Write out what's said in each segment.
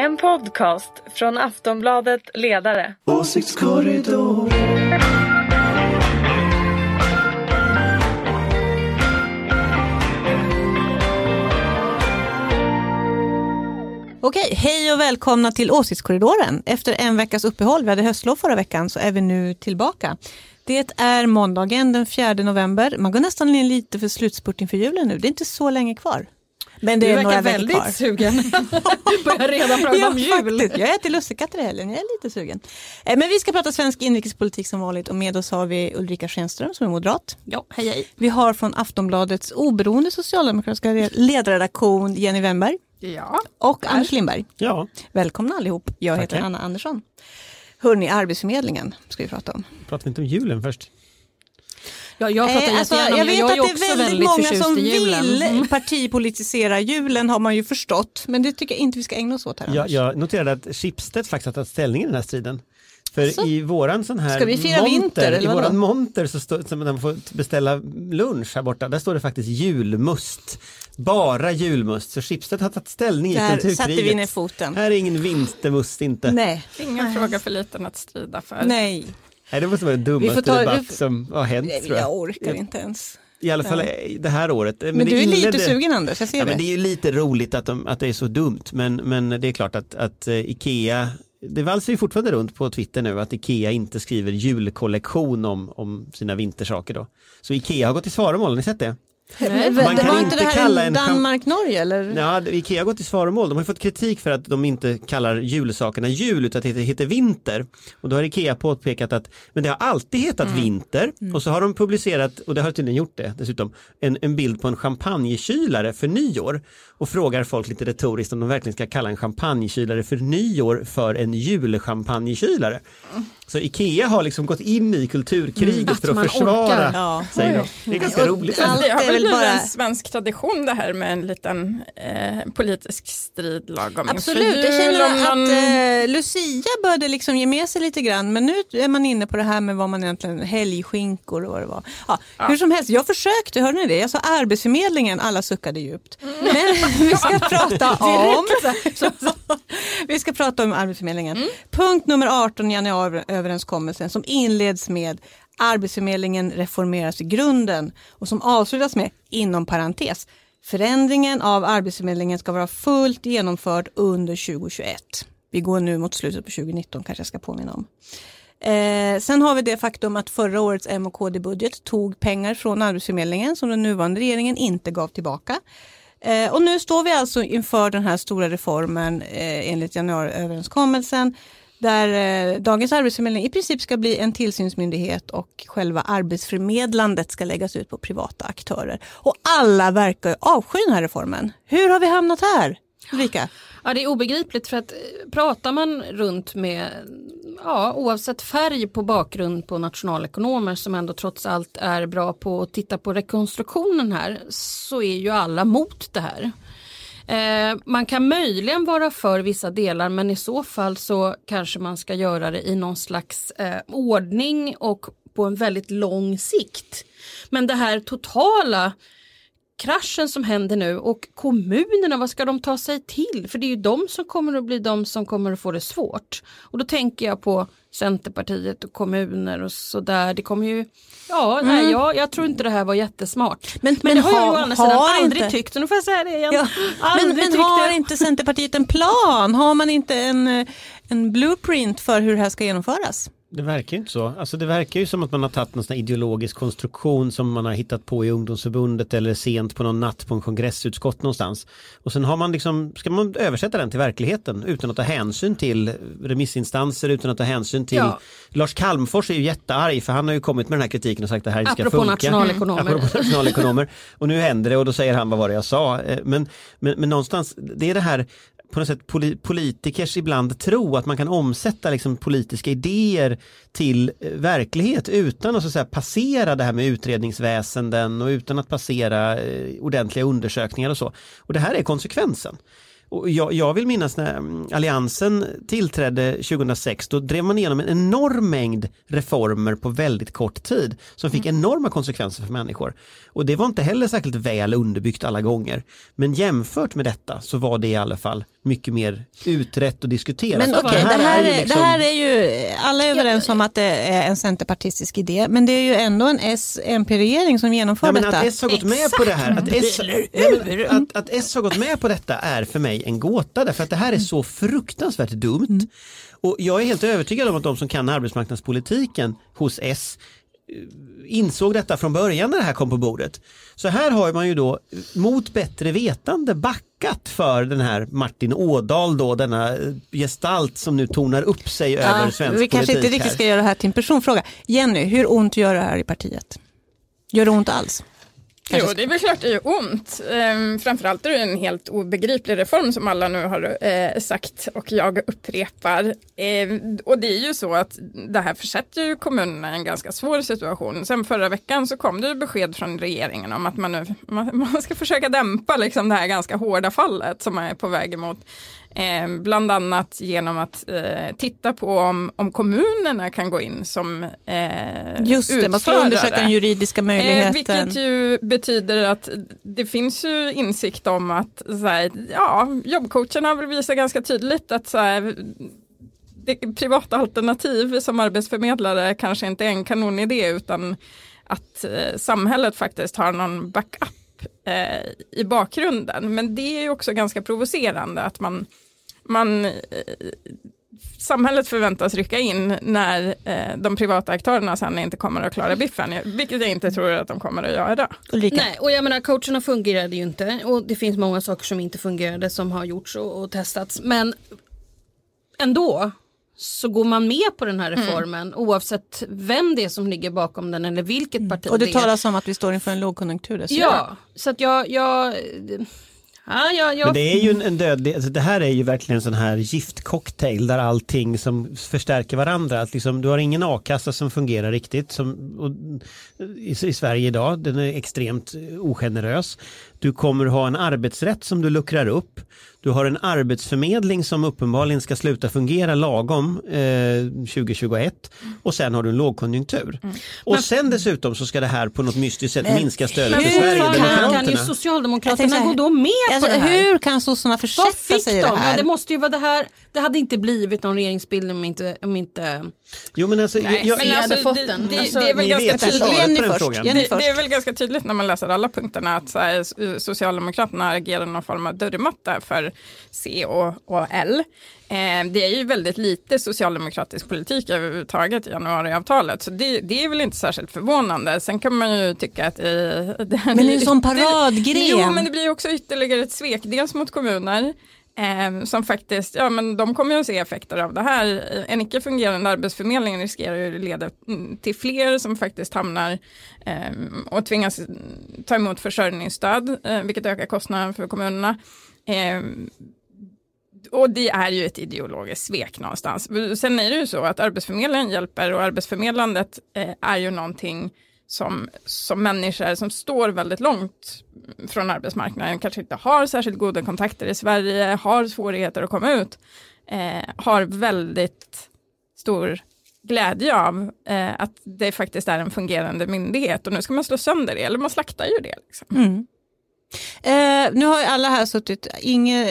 En podcast från Aftonbladet Ledare. Åsiktskorridor. Okej, hej och välkomna till Åsiktskorridoren. Efter en veckas uppehåll, vi hade höstlov förra veckan, så är vi nu tillbaka. Det är måndagen den 4 november. Man går nästan in lite för slutspurt inför julen nu. Det är inte så länge kvar. Men det Du är verkar väldigt kvar. sugen. Du börjar redan prata Ja, om jul. faktiskt. Jag äter lussekatter i helgen, jag är lite sugen. Eh, Men vi ska prata svensk inrikespolitik som vanligt och med oss har vi Ulrika Schenström som är moderat. Ja, hej hej. Vi har från Aftonbladets oberoende socialdemokratiska ledarredaktion Jenny Wennberg Ja, och Anders Lindberg. Ja, Välkomna allihop. Jag heter Tackar. Anna Andersson. Hörni, Arbetsförmedlingen ska vi prata om. pratar vi inte om julen först? Ja jag pratar Eh, alltså, jättegärna om jag vet Jag är att det är väldigt väldigt många som i vill Mm. partipolitisera julen har man ju förstått. Men det tycker jag inte vi ska ägna oss åt här. Jag, jag noterade att Schibsted faktiskt har tagit ställning i den här striden. För Asså? i våran sån här Ska vi fira monter, vinter, eller i våran monter så står som man får beställa lunch här borta, där står det faktiskt julmust. Bara julmust, så Schibsted har tagit ställning i Där kulturkriget. satte vi ner foten. Här är ingen vintermust inte. Nej. Nej, Ingen fråga för liten att strida för. nej. Det måste vara den dummaste får ta- debatt vi- som har hänt Nej, tror jag. jag orkar inte ens. I alla fall Nej. det här året. Men, Men, du är lite inledde- sugen Anders, jag ser Ja, det. men det är ju lite roligt att, de, att det är så dumt men, men det är klart att, att eh, Ikea det valsar ju fortfarande runt på Twitter nu att Ikea inte skriver julkollektion om, om sina vintersaker då. Så Ikea har gått i svaromål, har ni sett det? Men, Man det kan var inte det kalla här en- Danmark-Norge eller? Ja, Ikea har gått i svaromål. De har fått kritik för att de inte kallar julsakerna jul utan att det heter vinter. Och då har Ikea påpekat att men det har alltid hetat Mm. vinter och så har de publicerat, och det har tydligen gjort det dessutom, en, en bild på en champagnekylare för nyår och frågar folk lite retoriskt om de verkligen ska kalla en champagnekylare för nyår för en julchampagnekylare. Så Ikea har liksom gått in i kulturkriget Att för att försvara orkar. Ja. sig. Då. Det är ganska roligt. Allt det har är väl blivit bara- en svensk tradition det här med en liten eh, politisk strid lagom Absolut, inför jag jul, om känner man- att eh, Lucia började liksom ge med sig lite grann men nu är man inne på det här med vad man egentligen, helgskinkor och vad det var. Ja, Hur som helst, jag försökte, hörde ni det? Jag sa Arbetsförmedlingen, alla suckade djupt. Men vi ska prata om Vi ska prata om Arbetsförmedlingen. Punkt nummer 18 i januariöverenskommelsen som inleds med Arbetsförmedlingen reformeras i grunden och som avslutas med, inom parentes, förändringen av Arbetsförmedlingen ska vara fullt genomförd under 2021. Vi går nu mot slutet på 2019 kanske jag ska påminna om. Eh, sen har vi det faktum att förra årets M och KD-budget tog pengar från Arbetsförmedlingen som den nuvarande regeringen inte gav tillbaka. Eh, och nu står vi alltså inför den här stora reformen eh, enligt januariöverenskommelsen där eh, dagens arbetsförmedling i princip ska bli en tillsynsmyndighet och själva arbetsförmedlandet ska läggas ut på privata aktörer. Och alla verkar avsky den här reformen. Hur har vi hamnat här? Ulrika? Ja det är obegripligt för att eh, pratar man runt med, ja oavsett färg på bakgrund på nationalekonomer som ändå trots allt är bra på att titta på rekonstruktionen här så är ju alla mot det här. Eh, man kan möjligen vara för vissa delar men i så fall så kanske man ska göra det i någon slags eh, ordning och på en väldigt lång sikt. Men det här totala kraschen som händer nu och kommunerna, vad ska de ta sig till? För det är ju de som kommer att bli de som kommer att få det svårt. Och då tänker jag på Centerpartiet och kommuner och sådär. Det kommer ju, ja, nej, jag, jag tror inte det här var jättesmart. Mm. Men- Men, men det har jag ju å andra sidan aldrig inte- tyckt, så nu får jag säga det igen. Ja, men men har inte Centerpartiet en plan? Har man inte en, eh, en blueprint för hur det här ska genomföras? Det verkar ju inte så. Alltså det verkar ju som att man har tagit någon sån ideologisk konstruktion som man har hittat på i ungdomsförbundet eller sent på någon natt på en kongressutskott någonstans. Och sen har man liksom, ska man översätta den till verkligheten utan att ta hänsyn till remissinstanser, utan att ta hänsyn till Ja. Lars Calmfors är ju jättearg för han har ju kommit med den här kritiken och sagt att det här inte ska Apropå funka. nationalekonomer. Apropå nationalekonomer. Och nu händer det och då säger han vad var det jag sa. Eh, Men, men, men någonstans, det är det här på något sätt poli- politikers ibland tro att man kan omsätta liksom politiska idéer till eh, verklighet utan att så att säga, passera det här med utredningsväsenden och utan att passera eh, ordentliga undersökningar och så. Och det här är konsekvensen. Och jag, jag vill minnas när mm, Alliansen tillträdde 2006, då drev man igenom en enorm mängd reformer på väldigt kort tid som fick enorma konsekvenser för människor. Och det var inte heller särskilt väl underbyggt alla gånger. Men jämfört med detta så var det i alla fall mycket mer utrett och diskuterat. Men okej, det, här är, liksom- det här är ju, alla är överens om att det är en centerpartistisk idé, men det är ju ändå en S-MP-regering som genomför Ja, men detta. att S har gått med på det här, att S, nej, att, att S har gått med på detta är för mig en gåta därför att det här är så fruktansvärt dumt. Och jag är helt övertygad om att de som kan arbetsmarknadspolitiken hos S insåg detta från början när det här kom på bordet. Så här har man ju då mot bättre vetande backat för den här Martin Ådahl då, denna eh, gestalt som nu tonar upp sig över Ja, svensk vi kanske inte politik riktigt här. ska göra det här till en personfråga. Jenny, hur ont gör det här i partiet? Gör det ont alls? Jo, det är väl klart det gör ont. Ehm, framförallt är det en helt obegriplig reform som alla nu har eh, sagt och jag upprepar. Ehm, och det är ju så att det här försätter ju kommunerna i en ganska svår situation. Sen förra veckan så kom det ju besked från regeringen om att man nu man, man ska försöka dämpa liksom det här ganska hårda fallet som man är på väg emot. Ehm, bland annat genom att eh, titta på om, om kommunerna kan gå in som eh, Just det, man ska undersöka den juridiska Eh, möjligheten. vilket ju betyder att det finns ju insikt om att så här, ja, jobbcoacherna har väl visat ganska tydligt att så här, det, privata alternativ som arbetsförmedlare kanske inte är en kanonidé utan att eh, samhället faktiskt har någon backup eh, i bakgrunden. Men det är ju också ganska provocerande att man, man eh, samhället förväntas rycka in när eh, de privata aktörerna sen inte kommer att klara biffen, vilket jag inte tror att de kommer att göra. Ulrika? Nej, och jag menar coacherna fungerade ju inte och det finns många saker som inte fungerade som har gjorts och, och testats. Men ändå så går man med på den här Mm. reformen oavsett vem det är som ligger bakom den eller vilket parti Och det är. talas om att vi står inför en lågkonjunktur dessutom. Ja, så att jag, jag, ja, jag, jag Men det är ju en, en dödlig, alltså det här är ju verkligen en sån här giftcocktail där allting som förstärker varandra. Att liksom, du har ingen a-kassa som fungerar riktigt som, och, i, i Sverige idag. Den är extremt ogenerös. Du kommer ha en arbetsrätt som du luckrar upp. Du har en arbetsförmedling som uppenbarligen ska sluta fungera lagom eh, 2021 och sen har du en lågkonjunktur. Och sen dessutom så ska det här på något mystiskt sätt minska stödet men till hur fortfarande kan ju Sverigedemokraterna. Socialdemokraterna här, gå då med Alltså, på det här? hur kan sossarna försätta sig i de? det här? Ja, det måste ju vara det här. Det hade inte blivit någon regeringsbildning om inte, om inte Jo men alltså, Nej, jag, men jag alltså, hade fått det, den. det, Alltså, det är väl ganska tydligt. Det, det är väl ganska tydligt när man läser alla punkterna att så här, Socialdemokraterna agerar någon form av dörrmatta för C och, och L. Eh, det är ju väldigt lite socialdemokratisk politik överhuvudtaget i januariavtalet så det, det är väl inte särskilt förvånande. Sen kan man ju tycka att eh, det, Men det är en sån paradgren. Jo men det blir ju också ytterligare ett svek, dels mot kommuner Eh, som faktiskt, ja men de kommer ju att se effekter av det här. En icke fungerande arbetsförmedling riskerar ju att leda till fler som faktiskt hamnar eh, och tvingas ta emot försörjningsstöd, eh, vilket ökar kostnaden för kommunerna. Eh, och det är ju ett ideologiskt svek någonstans. Sen är det ju så att Arbetsförmedlingen hjälper och arbetsförmedlandet eh, är ju någonting som, som människor som står väldigt långt från arbetsmarknaden, kanske inte har särskilt goda kontakter i Sverige, har svårigheter att komma ut, eh, har väldigt stor glädje av eh, att det faktiskt är en fungerande myndighet och nu ska man slå sönder det, eller man slaktar ju det. Liksom. Mm. Eh, nu har ju alla här suttit, Inge,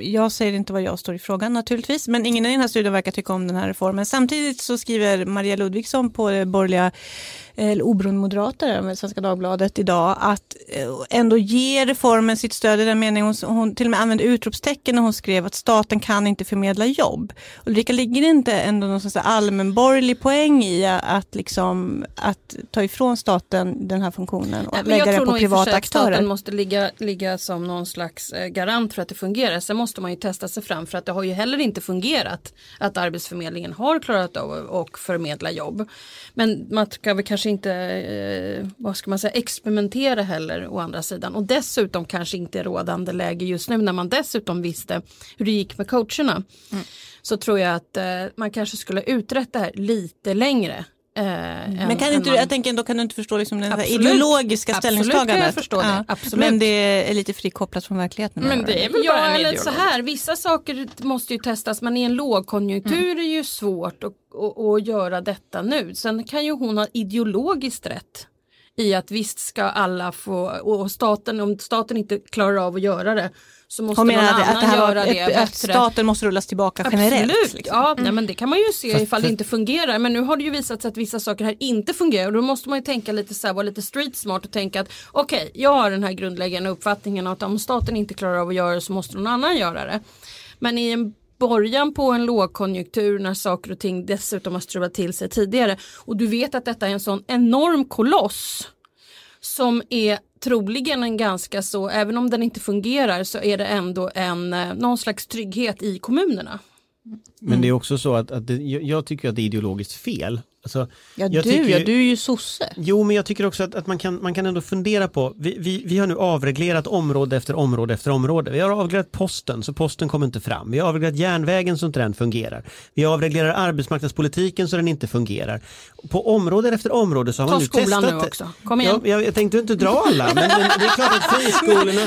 jag säger inte vad jag står i frågan naturligtvis, men ingen i den här studion verkar tycka om den här reformen. Samtidigt så skriver Maria Ludvigsson på det borgerliga eller oberoende moderater med Svenska Dagbladet idag att eh, ändå ge reformen sitt stöd i den meningen hon, hon till och med använde utropstecken när hon skrev att staten kan inte förmedla jobb. Ulrika, ligger det inte ändå någon sån allmänborgerlig poäng i att, liksom, att ta ifrån staten den här funktionen och Nej, lägga den på privata sig att staten aktörer? måste ligga, ligga som någon slags eh, garant för att det fungerar. Sen måste man ju testa sig fram för att det har ju heller inte fungerat att Arbetsförmedlingen har klarat av att förmedla jobb. Men man ska väl kanske inte, eh, vad ska man säga, experimentera heller å andra sidan. Och dessutom kanske inte rådande läge just nu när man dessutom visste hur det gick med coacherna. Så tror jag att eh, man kanske skulle utrett det här lite längre Eh, Men än- kan inte, man- jag tänker då kan du inte förstå liksom den ideologiska Absolut kan ställningstagandet? jag förstå det. Absolut. Men det är lite frikopplat från verkligheten. Men det är väl Ja bara en eller så här, vissa saker måste ju testas men i en lågkonjunktur är det ju svårt att, att, att göra detta nu. Sen kan ju hon ha ideologiskt rätt i att visst ska alla få, och staten, om staten inte klarar av att göra det så måste Hon någon annan att, det här göra var, det att bättre. staten måste rullas tillbaka generellt. Absolut, liksom. ja nej, men det kan man ju se Fast- ifall det inte fungerar. Men nu har det ju visat sig att vissa saker här inte fungerar och då måste man ju tänka lite så här, vara lite street smart och tänka att okej, jag har den här grundläggande uppfattningen att om staten inte klarar av att göra det så måste någon annan göra det. Men i en början på en lågkonjunktur när saker och ting dessutom har strulat till sig tidigare och du vet att detta är en sån enorm koloss som är troligen en ganska så, även om den inte fungerar så är det ändå en, eh, någon slags trygghet i kommunerna. Men det är också så att, att det, jag, jag tycker att det är ideologiskt fel. Alltså, Ja, du, tycker ja, du är ju sosse. Jo, men jag tycker också att, att man, kan, man kan ändå fundera på, vi, vi, vi har nu avreglerat område efter område efter område. Vi har avreglerat posten, så posten kommer inte fram. Vi har avreglerat järnvägen så inte den fungerar. Vi avreglerar arbetsmarknadspolitiken så den inte fungerar. På område efter område så har Ta man nu skolan testat nu det. också. Kom igen. Ja, jag, jag tänkte inte dra alla, men, men det är klart att friskolorna...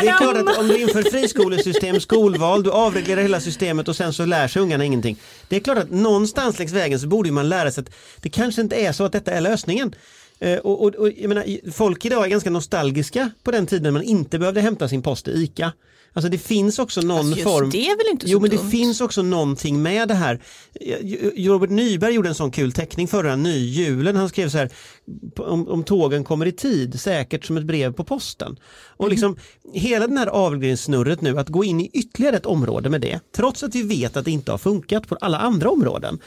det är klart att om du inför friskolesystem, skolval, du avreglerar hela systemet och sen så lär sig ungarna ingenting. Det är klart att någonstans längs vägen så borde man lära att det kanske inte är så att detta är lösningen. Eh, Och, och, och, jag menar, folk idag är ganska nostalgiska på den tiden man inte behövde hämta sin post i ICA. Alltså det finns också någon Alltså just form... det är väl inte så Jo men dumt? det finns också någonting med det här. Eh, Robert Nyberg gjorde en sån kul teckning förra nyjulen. Han skrev så här om, om tågen kommer i tid, säkert som ett brev på posten. Och liksom hela den här avregleringssnurret nu, att gå in i ytterligare ett område med det, trots att vi vet att det inte har funkat på alla andra områden.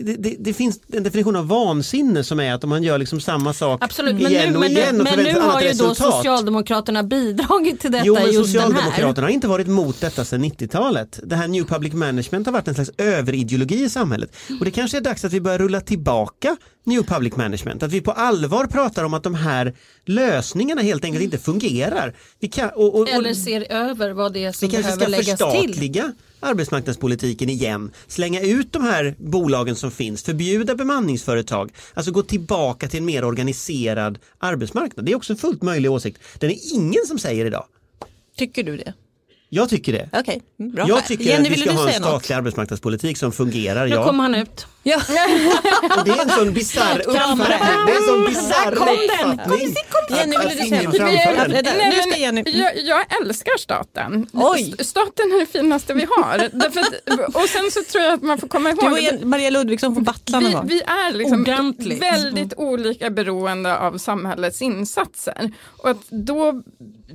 Det, det, det finns en definition av vansinne som är att om man gör liksom samma sak Absolut, men igen nu, och men igen nu, och men nu har ju då resultat. Socialdemokraterna bidragit till detta Jo men. Socialdemokraterna har inte varit emot detta sedan 90-talet. Det här New Public Management har varit en slags överideologi i samhället. Och det kanske är dags att vi börjar rulla tillbaka New Public Management. Att vi på allvar pratar om att de här lösningarna helt enkelt inte fungerar. Vi kan, och, och, och, Eller ser över vad det är som vi kanske behöver ska läggas till. förstatliga arbetsmarknadspolitiken igen, slänga ut de här bolagen som finns, förbjuda bemanningsföretag, alltså gå tillbaka till en mer organiserad arbetsmarknad. Det är också en fullt möjlig åsikt. Den är ingen som säger idag. Tycker du det? Jag tycker det. Okej, mm, bra. Jag tycker Jenny, att vi ska ha en statlig arbetsmarknadspolitik som fungerar. Nu Ja. kommer han ut. Ja. Och det är en sån bisarr uppfattning. Det är en sån bisarr kom den. uppfattning. Jenny, att du säga något? Nej, Nu men Jenny... jag, jag älskar staten. Oj. Staten är det finaste vi har. Därför att, och sen så tror jag att man får komma ihåg Du och Maria Ludvigsson får battla någon vi, vi är liksom Ordentligt. väldigt olika beroende av samhällets insatser. Och, att då,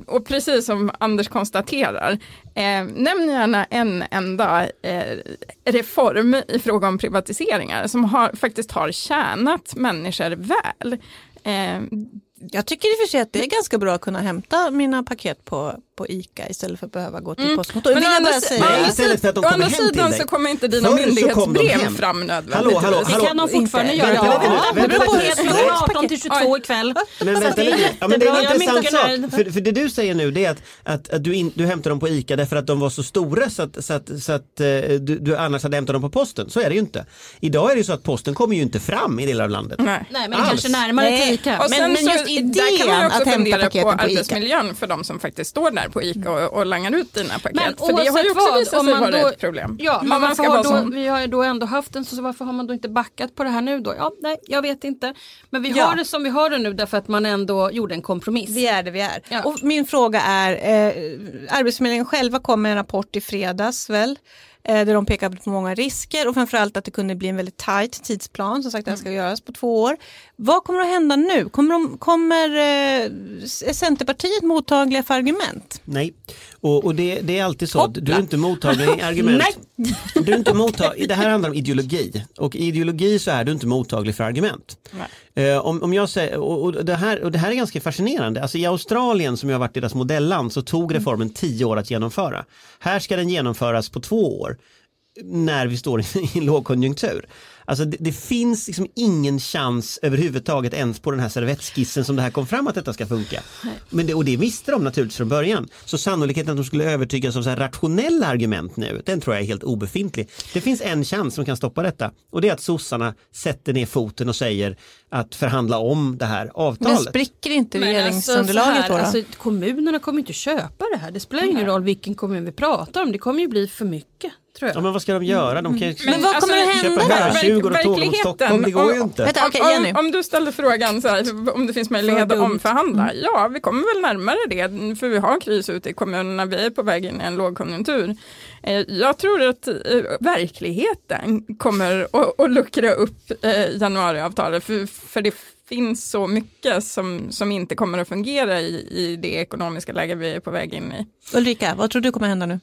och precis som Anders konstaterar, eh, nämn gärna en enda eh, reform i fråga om privatiseringar som har, faktiskt har tjänat människor väl. Eh, Jag tycker i och för sig att det är ganska bra att kunna hämta mina paket på, på ICA istället för att behöva gå till Postkontoret. Men Vill å jag andra säga. andra istället för att de andra sidan så kommer inte dina Förr myndighetsbrev fram nödvändigtvis. Hallå, hallå, Det hallå. kan de fortfarande göra. Ja, det beror på från 18 till 22 ikväll. Men vänta det är lite. Ja, men det är en intressant sak. För, för det du säger nu det är att, att, att du, in, du hämtar dem på ICA därför att de var så stora så att, så att, så att eh, du, du annars hade hämtat dem på posten. Så är det ju inte. Idag är det ju så att posten kommer ju inte fram i delar av landet. Nej. Nej men Alls. kanske närmare till ICA. Och Men- sen men så, just där kan man idén också att hämta fundera på paketen på Ica. arbetsmiljön för de som faktiskt står där på ICA och, och langar ut dina paket. Men för det har ju också vad, visat om sig man vara ett problem. Ja, men man ska har vara då, sån. vi har ju då ändå haft en så varför har man då inte backat på det här nu då? Ja, nej, jag vet inte. Men vi Ja. har det som vi har det nu därför att man ändå gjorde en kompromiss. Vi är det vi är. Ja. Och min fråga är, eh, Arbetsförmedlingen själva kom med en rapport i fredags väl? Eh, där de pekar på många risker och framförallt att det kunde bli en väldigt tajt tidsplan. Som sagt, det här ska göras på två år. Vad kommer att hända nu? Kommer, de, kommer eh, är Centerpartiet mottagliga för argument? Nej, och, och det, det är alltid så. Hoppla. Du är inte mottaglig i argument. Du är inte mottag, det här handlar om ideologi och i ideologi så är du inte mottaglig för argument. Eh, om, om jag säger, och, och, det här, och det här är ganska fascinerande. Alltså I Australien som jag har varit deras modelland så tog reformen tio år att genomföra. Här ska den genomföras på två år när vi står i en lågkonjunktur. Alltså det, det finns liksom ingen chans överhuvudtaget ens på den här servettskissen som det här kom fram att detta ska funka. Men det, och det visste de naturligtvis från början. Så sannolikheten att de skulle övertygas av så här rationella argument nu, den tror jag är helt obefintlig. Det finns en chans som kan stoppa detta och det är att sossarna sätter ner foten och säger att förhandla om det här Men avtalet. spricker inte Men regeringsunderlaget alltså, så då? här, då? alltså, kommunerna kommer inte köpa det här. Det spelar ingen roll vilken kommun vi pratar om. Det kommer ju bli för mycket tror jag. Ja, men vad ska de göra? De kan ju Men vad kommer att hända köpa då? hörtjugor och tåg mot Stockholm, det går ju inte. Vänta, okej, Jenny. om, om du ställer frågan så här, om det finns möjlighet att omförhandla. Ja, vi kommer väl närmare det, för vi har kris ute i kommunerna, vi är på väg in i en lågkonjunktur. Eh, Jag tror att eh, verkligheten kommer att, att luckra upp eh, januariavtalet, för, för det finns så mycket som, som inte kommer att fungera i, i det ekonomiska läge vi är på väg in i. Ulrika, vad tror du kommer hända nu?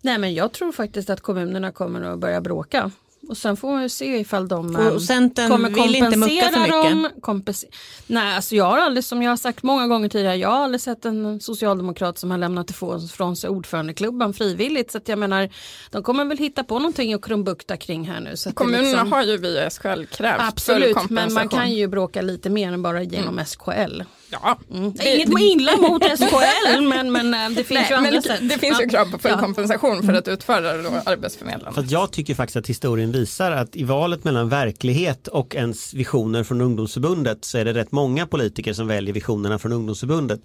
Nej men jag tror faktiskt att kommunerna kommer att börja bråka. Och sen får man ju se ifall de Och ehm, kommer vill inte mucka för kompensera mycket. dem. Kompense- Nej, alltså jag har aldrig, som jag har sagt många gånger tidigare, jag har aldrig sett en socialdemokrat som har lämnat ifrån sig ordförandeklubban frivilligt. Så att jag menar, de kommer väl hitta på någonting att krumbukta kring här nu. Så Kommunerna liksom- har ju via SKL krävt full Absolut, kompensation. men man kan ju bråka lite mer än bara genom SKL. Ja, Mm. Inget med illa mot SKL, men, men eh, det finns Nej, ju andra sätt. det finns ju krav på full Ja. kompensation för att utföra då arbetsförmedlande. För att jag tycker faktiskt att historien visar att i valet mellan verklighet och ens visioner från ungdomsförbundet så är det rätt många politiker som väljer visionerna från ungdomsförbundet.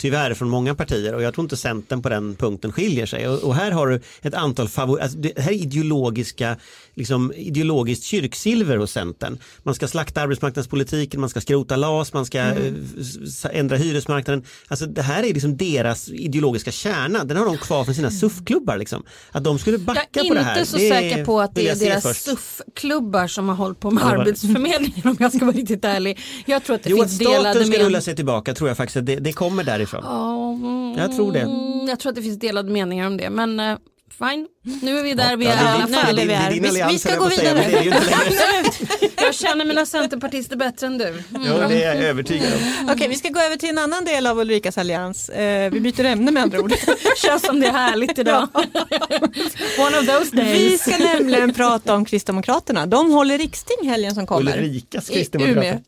Tyvärr från många partier och jag tror inte Centern på den punkten skiljer sig. Och, och här har du ett antal favoriter, alltså det här är ideologiska, liksom ideologiskt kyrksilver hos Centern. Man ska slakta arbetsmarknadspolitiken, man ska skrota LAS, man ska eh, s- ändra hyresmarknaden. Alltså det här är liksom deras ideologiska kärna, den har de kvar från sina SUF-klubbar. Liksom. Att de skulle backa Jag är på det här. inte så det säker på att det är jag deras först. SUF-klubbar som har hållit på med Ja, Arbetsförmedlingen om jag ska vara riktigt ärlig. Jag tror att det Jo, att finns delade staten ska rulla sig tillbaka tror jag faktiskt att det, det kommer därifrån. Mm, Jag tror det. Jag tror att det finns delade meningar om det men eh, fine, nu är vi där vi Ja, är i alla fall. Vi- vi ska gå. Absolut. Jag känner mina centerpartister bättre än du. Mm. Jo, det är jag övertygad om. Okej, vi ska gå över till en annan del av Ulrikas allians. Eh, vi byter ämne med andra ord. Känns som det är härligt idag. One of those Vi days. ska nämligen prata om Kristdemokraterna. De håller riksting helgen som kommer. Ulrikas kristdemokrater.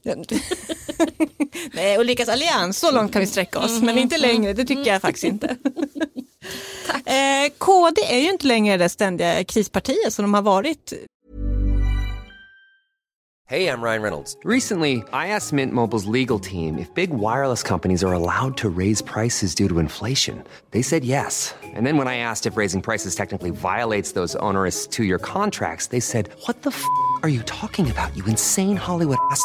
Nej, Ulrikas allians, så långt kan vi sträcka oss, men inte längre, det tycker jag faktiskt inte eh, KD är ju inte längre det ständiga krispartiet som de har varit. Hej, jag Ryan Reynolds. Recently, I asked Mint Mobile's legal team if big wireless companies are allowed to raise prices due to inflation. They said yes. And then when I asked if raising prices technically violates those onerous two year contracts, they said, What the f are you talking about, you insane Hollywood ass?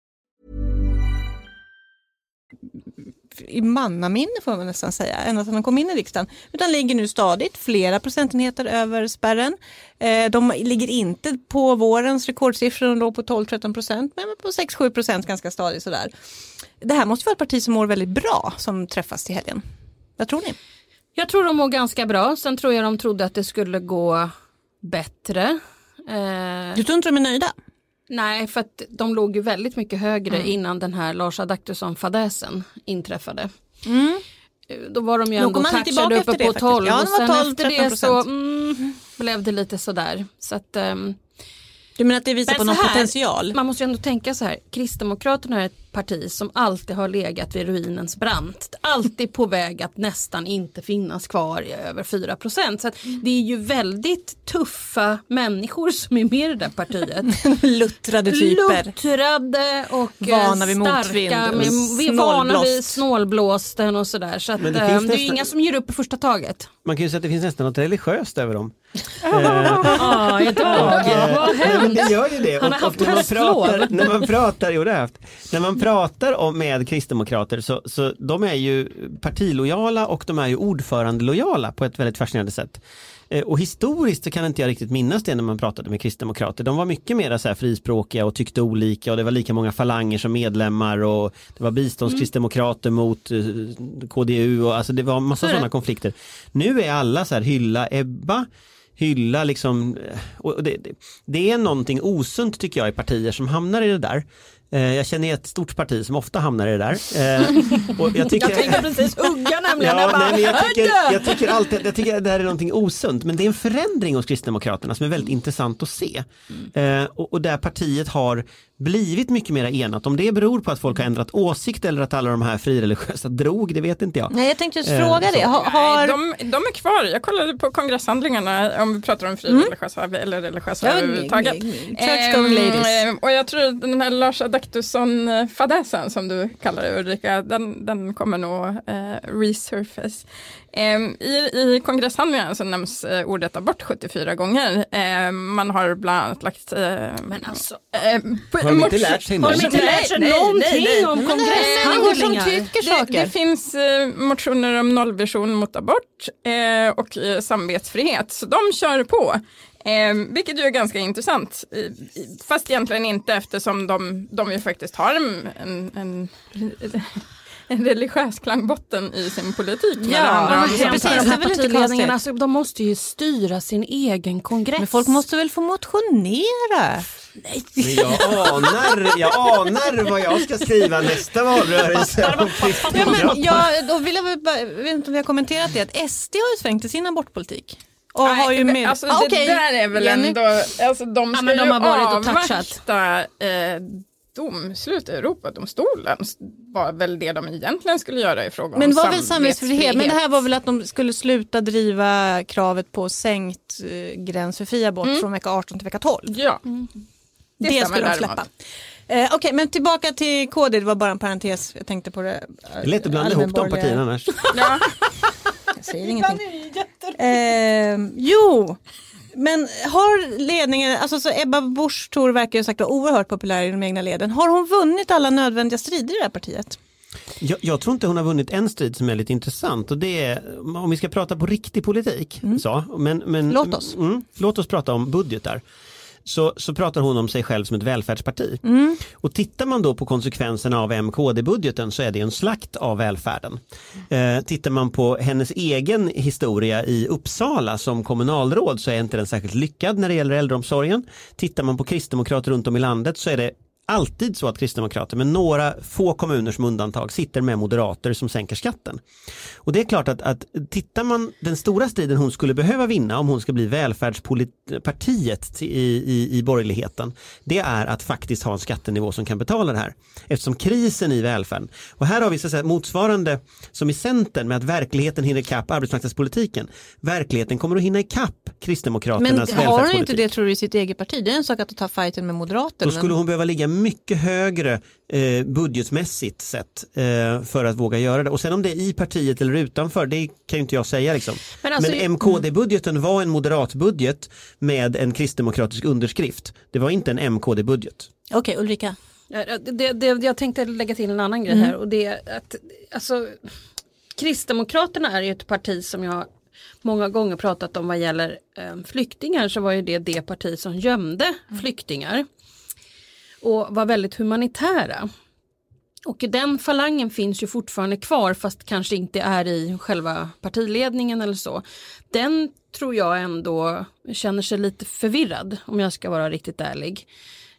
i mannaminne får man nästan säga, ända sedan de kom in i riksdagen. Utan ligger nu stadigt, flera procentenheter över spärren. Eh, de ligger inte på vårens rekordsiffror, de låg på 12-13 procent, men på 6-7 procent ganska stadigt sådär. Det här måste vara ett parti som mår väldigt bra som träffas till helgen. Vad tror ni? Jag tror de mår ganska bra. Sen tror jag de trodde att det skulle gå bättre. Eh, Du tror inte de är nöjda? Nej, för att de låg ju väldigt mycket högre Mm. innan den här Lars Adaktusson-fadäsen inträffade. Eh, Då var de ju Då ändå touchade uppe det på faktiskt. 12 Ja, och sen 12, efter det så 13%. mm, blev det lite sådär. Så att, ehm, Du menar att det visar på någon här, potential? Man måste ju ändå tänka så här, Kristdemokraterna är ett parti som alltid har legat vid ruinens brant. Alltid på väg att nästan inte finnas kvar i över 4 procent. Så att det är ju väldigt tuffa människor som är med i det där partiet. Luttrade typer. Luttrade och eh, Vana vid starka, motvind, med, vi är vana vid snålblåsten och sådär. Så att, det, det det, finns är ju nästan- inga som ger upp i första taget. Man kan ju säga att det finns nästan något religiöst över dem. Ja, idag. Vad Nej, men det gör ju det. Han har haft och när, man höstlov. pratar, när man pratar, jo det har jag haft. När man pratar om med kristdemokrater så, så de är ju partilojala och de är ju ordförandelojala på ett väldigt fascinerande sätt. Eh, Och historiskt så kan inte jag riktigt minnas det när man pratade med kristdemokrater. De var mycket mer så här frispråkiga och tyckte olika och det var lika många falanger som medlemmar och det var biståndskristdemokrater mot eh, KDU och alltså det var massa sådana konflikter. Nu är alla så här hylla Ebba hylla liksom, eh, och det, det, det är någonting osunt tycker jag i partier som hamnar i det där. Eh, Jag känner ett stort parti som ofta hamnar i det där. Eh, Och jag, tycker, Jag tänkte precis hugga nämligen. Ja, Jag bara, nej, men jag, tycker, jag, tycker alltid, jag tycker att det här är någonting osunt men det är en förändring hos Kristdemokraterna som är väldigt intressant att se. Eh, och, och där partiet har blivit mycket mer enat. Om det beror på att folk har ändrat åsikt eller att alla de här frireligiösa drog, det vet inte jag. Nej, jag tänkte just Eh, fråga så. det. Har, har... Nej, de, de är kvar. Jag kollade på kongresshandlingarna om vi pratar om frireligiösa eller religiösa Ja, överhuvudtaget. church-going ladies. Ehm, och jag tror den här Lars Adaktusson-fadäsen som du kallar det Ulrika, den, den kommer nog eh, resurface. Ehm, i, I kongresshandlingarna så nämns eh, ordet abort 74 gånger. Ehm, man har bland annat lagt... Eh, Men alltså, ehm, Har de inte lärt sig har de något? inte lärt sig någonting nej. om det kongresshandlingar? Det, det finns eh, motioner om nollvision mot abort och eh, samvetsfrihet, så de kör på. Eh, vilket ju är ganska intressant, fast egentligen inte eftersom de, de ju faktiskt har en, en, en, en religiös klangbotten i sin politik. Ja, precis. Ja, samtal. det är de här väl inte partiledningarna, konstigt. alltså, de måste ju styra sin egen kongress. Men folk måste väl få motionera? Men jag anar, jag anar vad jag ska skriva nästa valrörelse om Ja, men jag, då vill jag, väl bara, jag vet inte om vi har kommenterat det, att SD har ju svängt i sin abortpolitik. Och Nej, har ju med... alltså, Ah, det okej. där är väl Jenny? ändå, alltså de ska men de ju har varit och touchat. avvakta eh, domslut i Europadomstolen var väl det de egentligen skulle göra i fråga om Men var väl samvetsfrihet, men det här var väl att de skulle sluta driva kravet på sänkt eh, gräns för fri abort från vecka 18 till vecka 12. Ja, Det, stämmer skulle de släppa. Eh, Okej, men tillbaka till KD, det var bara en parentes, jag tänkte på det. eh, Det är lätt att blanda ihop de partierna annars. ja. Jag säger ingenting. Eh, jo, men har ledningen, alltså så Ebba Busch Thor verkar ju sagt vara oerhört populär i de egna leden. Har hon vunnit alla nödvändiga strider i det här partiet? Jag, jag tror inte hon har vunnit en strid som är lite intressant och det är om vi ska prata på riktig politik. Så, men, men, Låt oss. Mm, låt oss prata om budgetar. Så, så pratar hon om sig själv som ett välfärdsparti. Och tittar man då på konsekvenserna av MKD-budgeten så är det en slakt av välfärden. Eh, tittar man på hennes egen historia i Uppsala som kommunalråd så är inte den särskilt lyckad när det gäller äldreomsorgen. Tittar man på kristdemokrater runt om i landet så är det alltid så att kristdemokrater med några få kommuner som undantag sitter med moderater som sänker skatten. Och det är klart att, att tittar man den stora striden hon skulle behöva vinna om hon ska bli välfärdspartiet i, i, i borgerligheten det är att faktiskt ha en skattenivå som kan betala det här. Eftersom krisen i välfärden och här har vi så att säga, motsvarande som i Centern med att verkligheten hinner ikapp arbetsmarknadspolitiken. Verkligheten kommer att hinna ikapp men Kristdemokraternas har hon inte det tror du i sitt eget parti? Det är en sak att ta fighten med Moderaterna. Då skulle hon behöva ligga mycket högre eh, budgetmässigt sett eh, för att våga göra det. Och sen om det är i partiet eller utanför, det kan ju inte jag säga. Liksom. Men alltså- Men MKD-budgeten var en moderatbudget med en kristdemokratisk underskrift. Det var inte en MKD-budget. Okej, Ulrika. Ja, Det, det, jag tänkte lägga till en annan grej här och det är att alltså, Kristdemokraterna är ju ett parti som jag många gånger pratat om vad gäller eh, flyktingar så var ju det det parti som gömde flyktingar och var väldigt humanitära. Och den falangen finns ju fortfarande kvar fast kanske inte är i själva partiledningen eller så. Den tror jag ändå känner sig lite förvirrad om jag ska vara riktigt ärlig.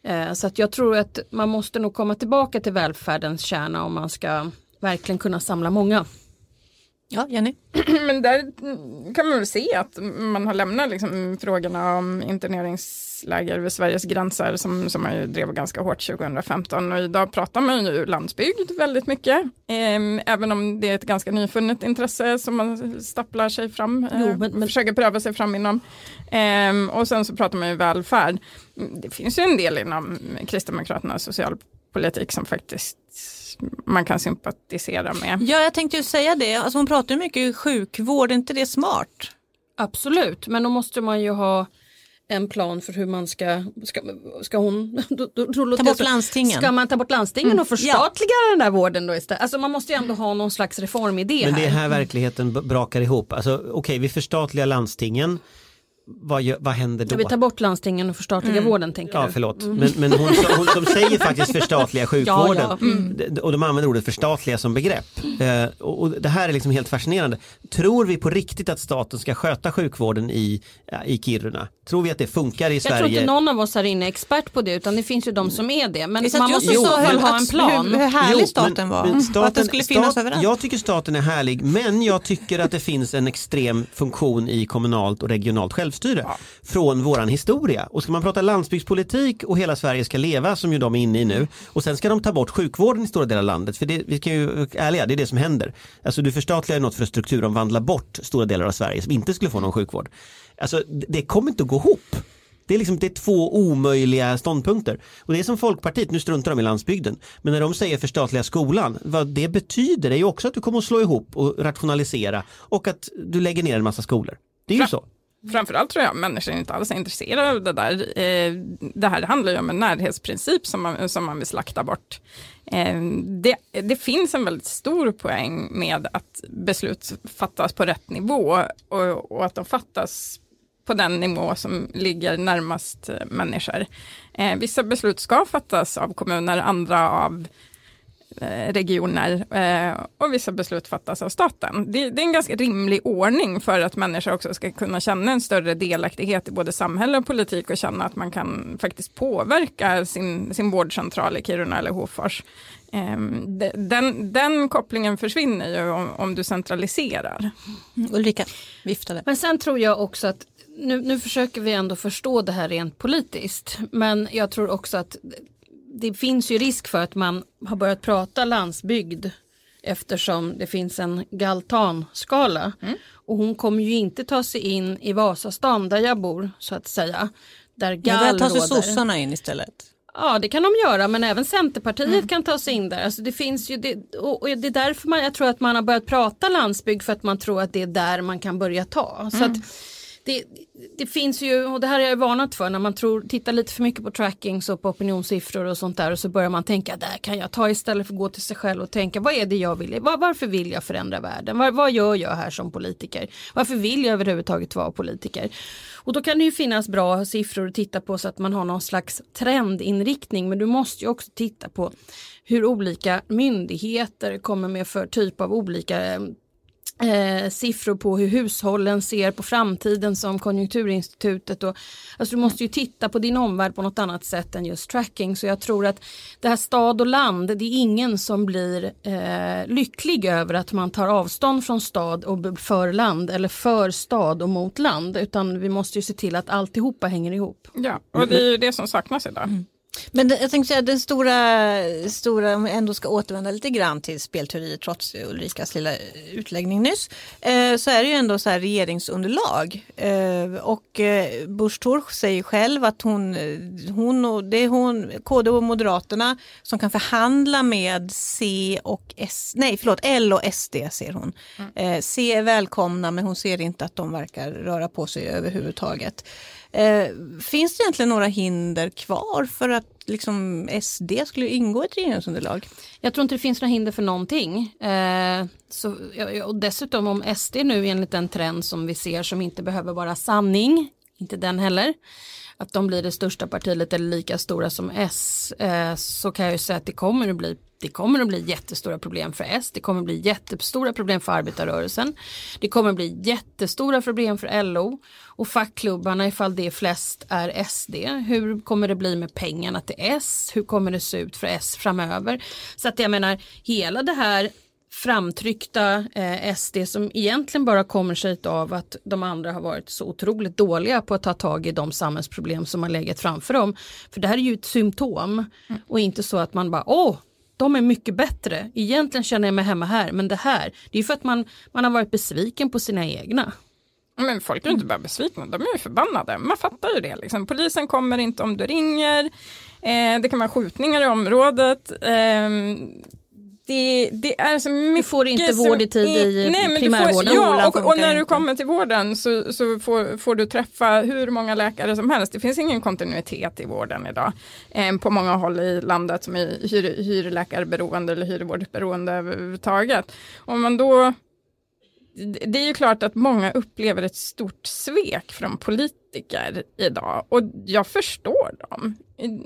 Eh, Så att jag tror att man måste nog komma tillbaka till välfärdens kärna om man ska verkligen kunna samla många. Ja, Jenny. Men där kan man väl se att man har lämnat liksom frågorna om interneringsläger vid Sveriges gränser som, som man ju drev ganska hårt 2015 och idag pratar man ju landsbygd väldigt mycket. Ehm, även om det är ett ganska nyfunnet intresse som man stapplar sig fram, Jo, eh, men- men- försöker pröva sig fram inom. Ehm, och sen så pratar man ju välfärd. Det finns ju en del inom Kristdemokraternas socialpolitik som faktiskt man kan sympatisera med. Ja, jag tänkte ju säga det. Alltså hon pratar ju mycket sjukvård, är inte det smart? Absolut, men då måste man ju ha en plan för hur man ska, ska, ska hon då, då, då, Ta bort så- landstingen. Ska man ta bort landstingen och ja. förstatliga den där vården då istället? Alltså man måste ju ändå ha någon slags reformidé Men det är här. här verkligheten brakar ihop. Alltså, Okej, vi förstatligar landstingen. Vad, gör- vad händer då? Jag vill ta bort landstingen och förstatliga vården tänker Ja, du? förlåt. Men, men hon, hon, de säger faktiskt förstatliga sjukvården. Ja, ja. Mm. Och de använder ordet förstatliga som begrepp. Eh, och och det här är liksom helt fascinerande. Tror vi på riktigt att staten ska sköta sjukvården i, ja, i Kiruna? Tror vi att det funkar i Jag tror Sverige? inte någon av oss här inne är expert på det utan det finns ju de som är det. Men Vi satt man ju måste också så höll ha en plan. Hur, hur härlig Jo, men- staten var. men och att den skulle finnas stat- överallt. Jag tycker staten är härlig men jag tycker att det finns en extrem funktion i kommunalt och regionalt självstyre från våran historia. Och ska man prata landsbygdspolitik och hela Sverige ska leva som ju de är inne i nu och sen ska de ta bort sjukvården i stora delar av landet för det, vi kan ju ärliga, det är det som händer. Alltså du förstatligar något för att strukturomvandla bort stora delar av Sverige som inte skulle få någon sjukvård. Alltså det kommer inte att gå ihop. Det är, liksom, det är två omöjliga ståndpunkter. Och det är som Folkpartiet, nu struntar de i landsbygden, men när de säger förstatliga skolan, vad det betyder är ju också att du kommer att slå ihop och rationalisera och att du lägger ner en massa skolor. Det är ju Fra- så. Framförallt tror jag människor inte alls är intresserade av det där. Eh, det här handlar ju om en närhetsprincip som man, som man vill slakta bort. Eh, det, det finns en väldigt stor poäng med att beslut fattas på rätt nivå och, och att de fattas på den nivå som ligger närmast människor. Eh, vissa beslut ska fattas av kommuner, andra av regioner eh, och vissa beslut fattas av staten. Det, det är en ganska rimlig ordning för att människor också ska kunna känna en större delaktighet i både samhälle och politik och känna att man kan faktiskt påverka sin, sin vårdcentral i Kiruna eller Hofors. Eh, de- den, den kopplingen försvinner ju om, om du centraliserar. Ulrika viftade. Men sen tror jag också att nu, nu försöker vi ändå förstå det här rent politiskt. Men jag tror också att det finns ju risk för att man har börjat prata landsbygd eftersom det finns en galtanskala. Och hon kommer ju inte ta sig in i Vasastan där jag bor så att säga. Där Ja, gall där tar sig råder. sossarna in istället. Ja det kan de göra men även Centerpartiet kan ta sig in där. Alltså det finns ju det, och det är därför man, jag tror att man har börjat prata landsbygd för att man tror att det är där man kan börja ta. Så att det, det finns ju, och det här är jag varnat för, när man tror, tittar lite för mycket på trackings och på opinionssiffror och sånt där och så börjar man tänka där kan jag ta istället för att gå till sig själv och tänka vad är det jag vill, var, varför vill jag förändra världen, var, vad gör jag här som politiker, varför vill jag överhuvudtaget vara politiker. Och då kan det ju finnas bra siffror att titta på så att man har någon slags trendinriktning men du måste ju också titta på hur olika myndigheter kommer med för typ av olika eh, eh, siffror på hur hushållen ser på framtiden som Konjunkturinstitutet. Och, alltså du måste ju titta på din omvärld på något annat sätt än just tracking. Så jag tror att det här stad och land, det är ingen som blir eh, lycklig över att man tar avstånd från stad och för land eller för stad och mot land. Utan vi måste ju se till att alltihopa hänger ihop. Ja, och det är ju det som saknas idag. Men jag tänkte säga den stora, stora, om vi ändå ska återvända lite grann till spelteorier trots Ulrikas lilla utläggning nyss, eh, så är det ju ändå så här regeringsunderlag. Eh, och eh, Busch Thor säger själv att hon, hon och, det är hon, KD och Moderaterna som kan förhandla med C och S, nej förlåt, L och SD ser hon. Eh, C är välkomna men hon ser inte att de verkar röra på sig överhuvudtaget. Finns det egentligen några hinder kvar för att liksom, SD skulle ingå i ett regeringsunderlag? Jag tror inte det finns några hinder för någonting. Eh, så, och dessutom om SD nu enligt den trend som vi ser som inte behöver vara sanning, inte den heller, att de blir det största partiet eller lika stora som S, eh, så kan jag ju säga att det kommer att bli det kommer att bli jättestora problem för S, det kommer att bli jättestora problem för arbetarrörelsen, det kommer att bli jättestora problem för LO och fackklubbarna ifall det flest är SD. Hur kommer det bli med pengarna till S? Hur kommer det se ut för S framöver? Så att jag menar, hela det här framtryckta eh, SD som egentligen bara kommer sig av att de andra har varit så otroligt dåliga på att ta tag i de samhällsproblem som har legat framför dem. För det här är ju ett symptom och inte så att man bara åh de är mycket bättre. Egentligen känner jag mig hemma här men det här det är ju för att man, man har varit besviken på sina egna. Men folk är ju inte bara besvikna, de är ju förbannade. Man fattar ju det. Liksom. Polisen kommer inte om du ringer. Eh, det kan vara skjutningar i området. Eh, det, det är så mycket får inte vård i tid i men du primärvården. Får, ja, och, och när du kommer till vården så, så får, får du träffa hur många läkare som helst. Det finns ingen kontinuitet i vården idag. Eh, på många håll i landet som är hyr, hyrläkarberoende eller hyrvårdsberoende överhuvudtaget. Om man då det är ju klart att många upplever ett stort svek från politiker idag och jag förstår dem.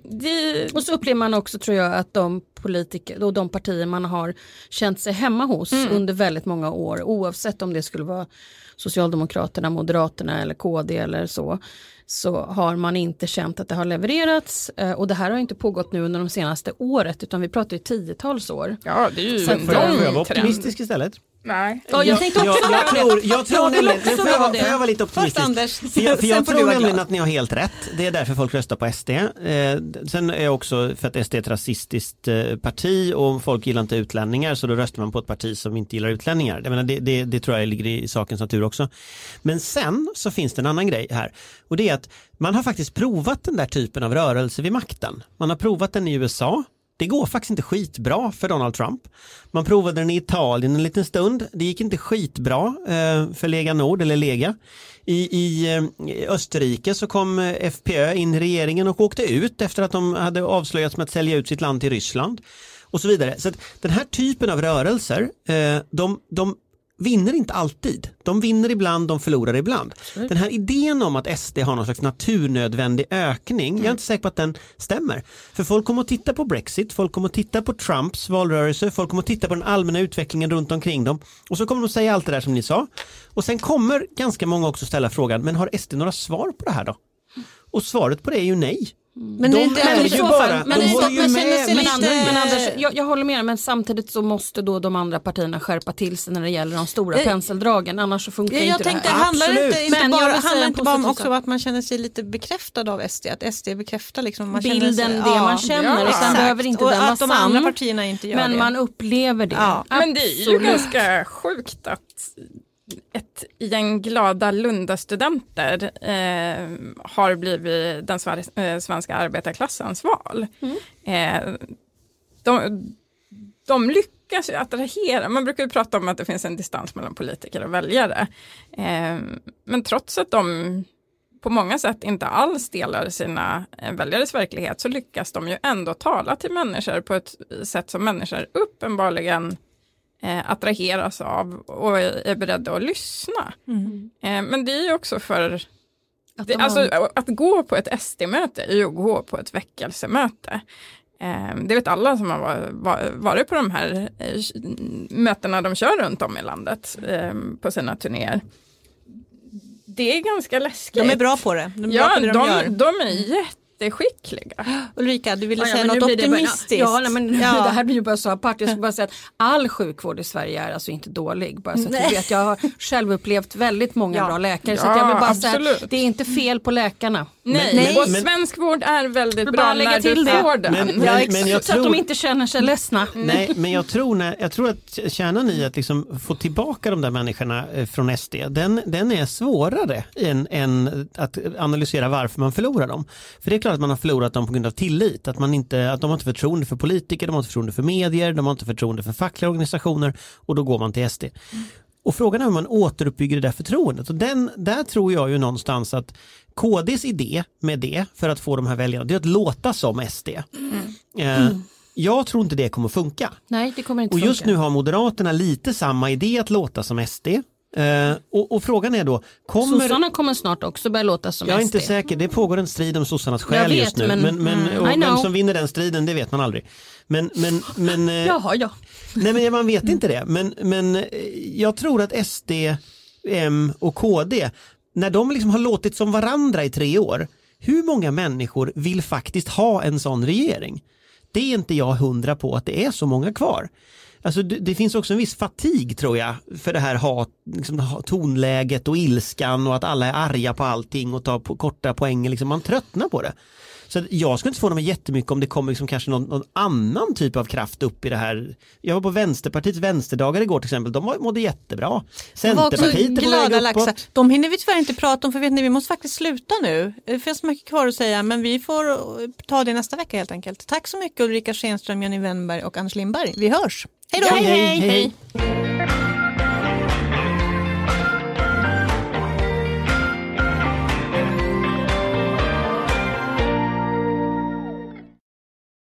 Det... Och så upplever man också tror jag att de politiker och de partier man har känt sig hemma hos mm. under väldigt många år oavsett om det skulle vara Socialdemokraterna, Moderaterna eller KD eller så så har man inte känt att det har levererats eh, och det här har inte pågått nu under de senaste året utan vi pratar ju tiotals år. Ja, det är ju en lång jag vara optimistisk istället? Nej. Ja, jag tänkte också jag, jag, tror, jag tror nämligen, får jag, får jag vara lite optimistisk? Anders, för jag, för jag tror nämligen att ni har helt rätt. Det är därför folk röstar på SD. Eh, sen är också för att SD är ett rasistiskt eh, parti och folk gillar inte utlänningar så då röstar man på ett parti som inte gillar utlänningar. Jag menar, det, det, det tror jag ligger i sakens natur också. Men sen så finns det en annan grej här och det är att man har faktiskt provat den där typen av rörelse vid makten. Man har provat den i USA det går faktiskt inte skitbra för Donald Trump. Man provade den i Italien en liten stund. Det gick inte skitbra eh, för Lega Nord eller Lega. I, i eh, Österrike så kom eh, FPÖ in i regeringen och åkte ut efter att de hade avslöjats med att sälja ut sitt land till Ryssland och så vidare. Så den här typen av rörelser, de, de vinner inte alltid. De vinner ibland, de förlorar ibland. Mm. Den här idén om att SD har någon slags naturnödvändig ökning, mm. jag är inte säker på att den stämmer. För folk kommer att titta på Brexit, folk kommer att titta på Trumps valrörelse, folk kommer att titta på den allmänna utvecklingen runt omkring dem och så kommer de att säga allt det där som ni sa. Och sen kommer ganska många också ställa frågan, men har SD några svar på det här då? Och svaret på det är ju nej. Men de det är ju bara, men, de håller ju med. Men, Anders, men Anders, jag, jag, håller med men samtidigt så måste då de andra partierna skärpa till sig när det gäller de stora penseldragen annars så funkar jag inte tänkte, det här. Handlar det inte, inte men bara, handlar inte bara om också att man känner sig lite bekräftad av SD, att SD bekräftar liksom man Bilden, sig, det ja, man känner ja, och sen behöver inte och den vara de andra partierna inte gör men det. man upplever det. Ja. Men det är ju ganska sjukt att ett gäng glada Lundastudenter eh, har blivit den eh, svenska arbetarklassens val. Mm. Eh, de, de lyckas attrahera, man brukar ju prata om att det finns en distans mellan politiker och väljare. Eh, men trots att de på många sätt inte alls delar sina eh, väljares verklighet så lyckas de ju ändå tala till människor på ett sätt som människor uppenbarligen eh, attraheras av och är beredda att lyssna. Mm. Eh, men det är ju också för att, det, alltså, att gå på ett SD-möte är ju att gå på ett väckelsemöte. Eh, det vet alla som har varit på de här eh, mötena de kör runt om i landet eh, på sina turnéer. Det är ganska läskigt. De är bra på det. De är ja, de, de, de är jätte jätteskickliga. Ulrika, du ville ja, säga något optimistiskt. Det bara, ja, men ja. det här blir ju bara så apart. Jag ska bara säga att all sjukvård i Sverige är alltså inte dålig. Bara så att du vet, jag har själv upplevt väldigt många ja. bra läkare. så jag vill bara säga det är inte fel på läkarna. Nej, men, och men, svensk vård är väldigt bra när du får den. Men, men, men jag så tror, att de inte känner sig ledsna. Nej, men jag tror, när, jag tror att kärnan i att liksom få tillbaka de där människorna eh, från SD, den, den är svårare än, än att analysera varför man förlorar dem. För det är klart att man har förlorat dem på grund av tillit, att, man inte, att de har inte förtroende för politiker, de har inte förtroende för medier, de har inte förtroende för fackliga organisationer och då går man till SD. Mm. Och frågan är hur man återuppbygger det där förtroendet. Och den, där tror jag ju någonstans att KDs idé med det för att få de här väljarna, det är att låta som SD. Mm. Eh, jag tror inte det kommer funka. Nej, det kommer inte och just funka. nu har Moderaterna lite samma idé att låta som SD. Uh, och, och, frågan är då, kommer... Sossarna kommer snart också börja låta som Jag är inte säker, det pågår en strid om sossarnas själ just nu. Men, men, men mm, vem som vinner den striden, det vet man aldrig. Men, men, men, uh, Jaha, ja. Nej men man vet inte det. Men, men eh, jag tror att SD, M och KD, när de liksom har låtit som varandra i tre år, hur många människor vill faktiskt ha en sån regering? Det är inte jag hundra på att det är så många kvar. Alltså det, det, finns också en viss fatig tror jag för det här hat, liksom, tonläget och ilskan och att alla är arga på allting och tar på korta poänger. Liksom, man tröttnar på det. Så jag skulle inte förvåna mig jättemycket om det kommer liksom kanske någon, någon, annan typ av kraft upp i det här. Jag var på Vänsterpartiets vänsterdagar igår till exempel, de mådde jättebra. Centerpartiet är på väg uppåt. Laxa. De hinner vi tyvärr inte prata om för vet ni, vi måste faktiskt sluta nu. Det finns mycket kvar att säga men vi får ta det nästa vecka helt enkelt. Tack så mycket Ulrika Schenström, Jenny Wennberg och Anders Lindberg. Vi hörs. Hej då! hej. hej. hej.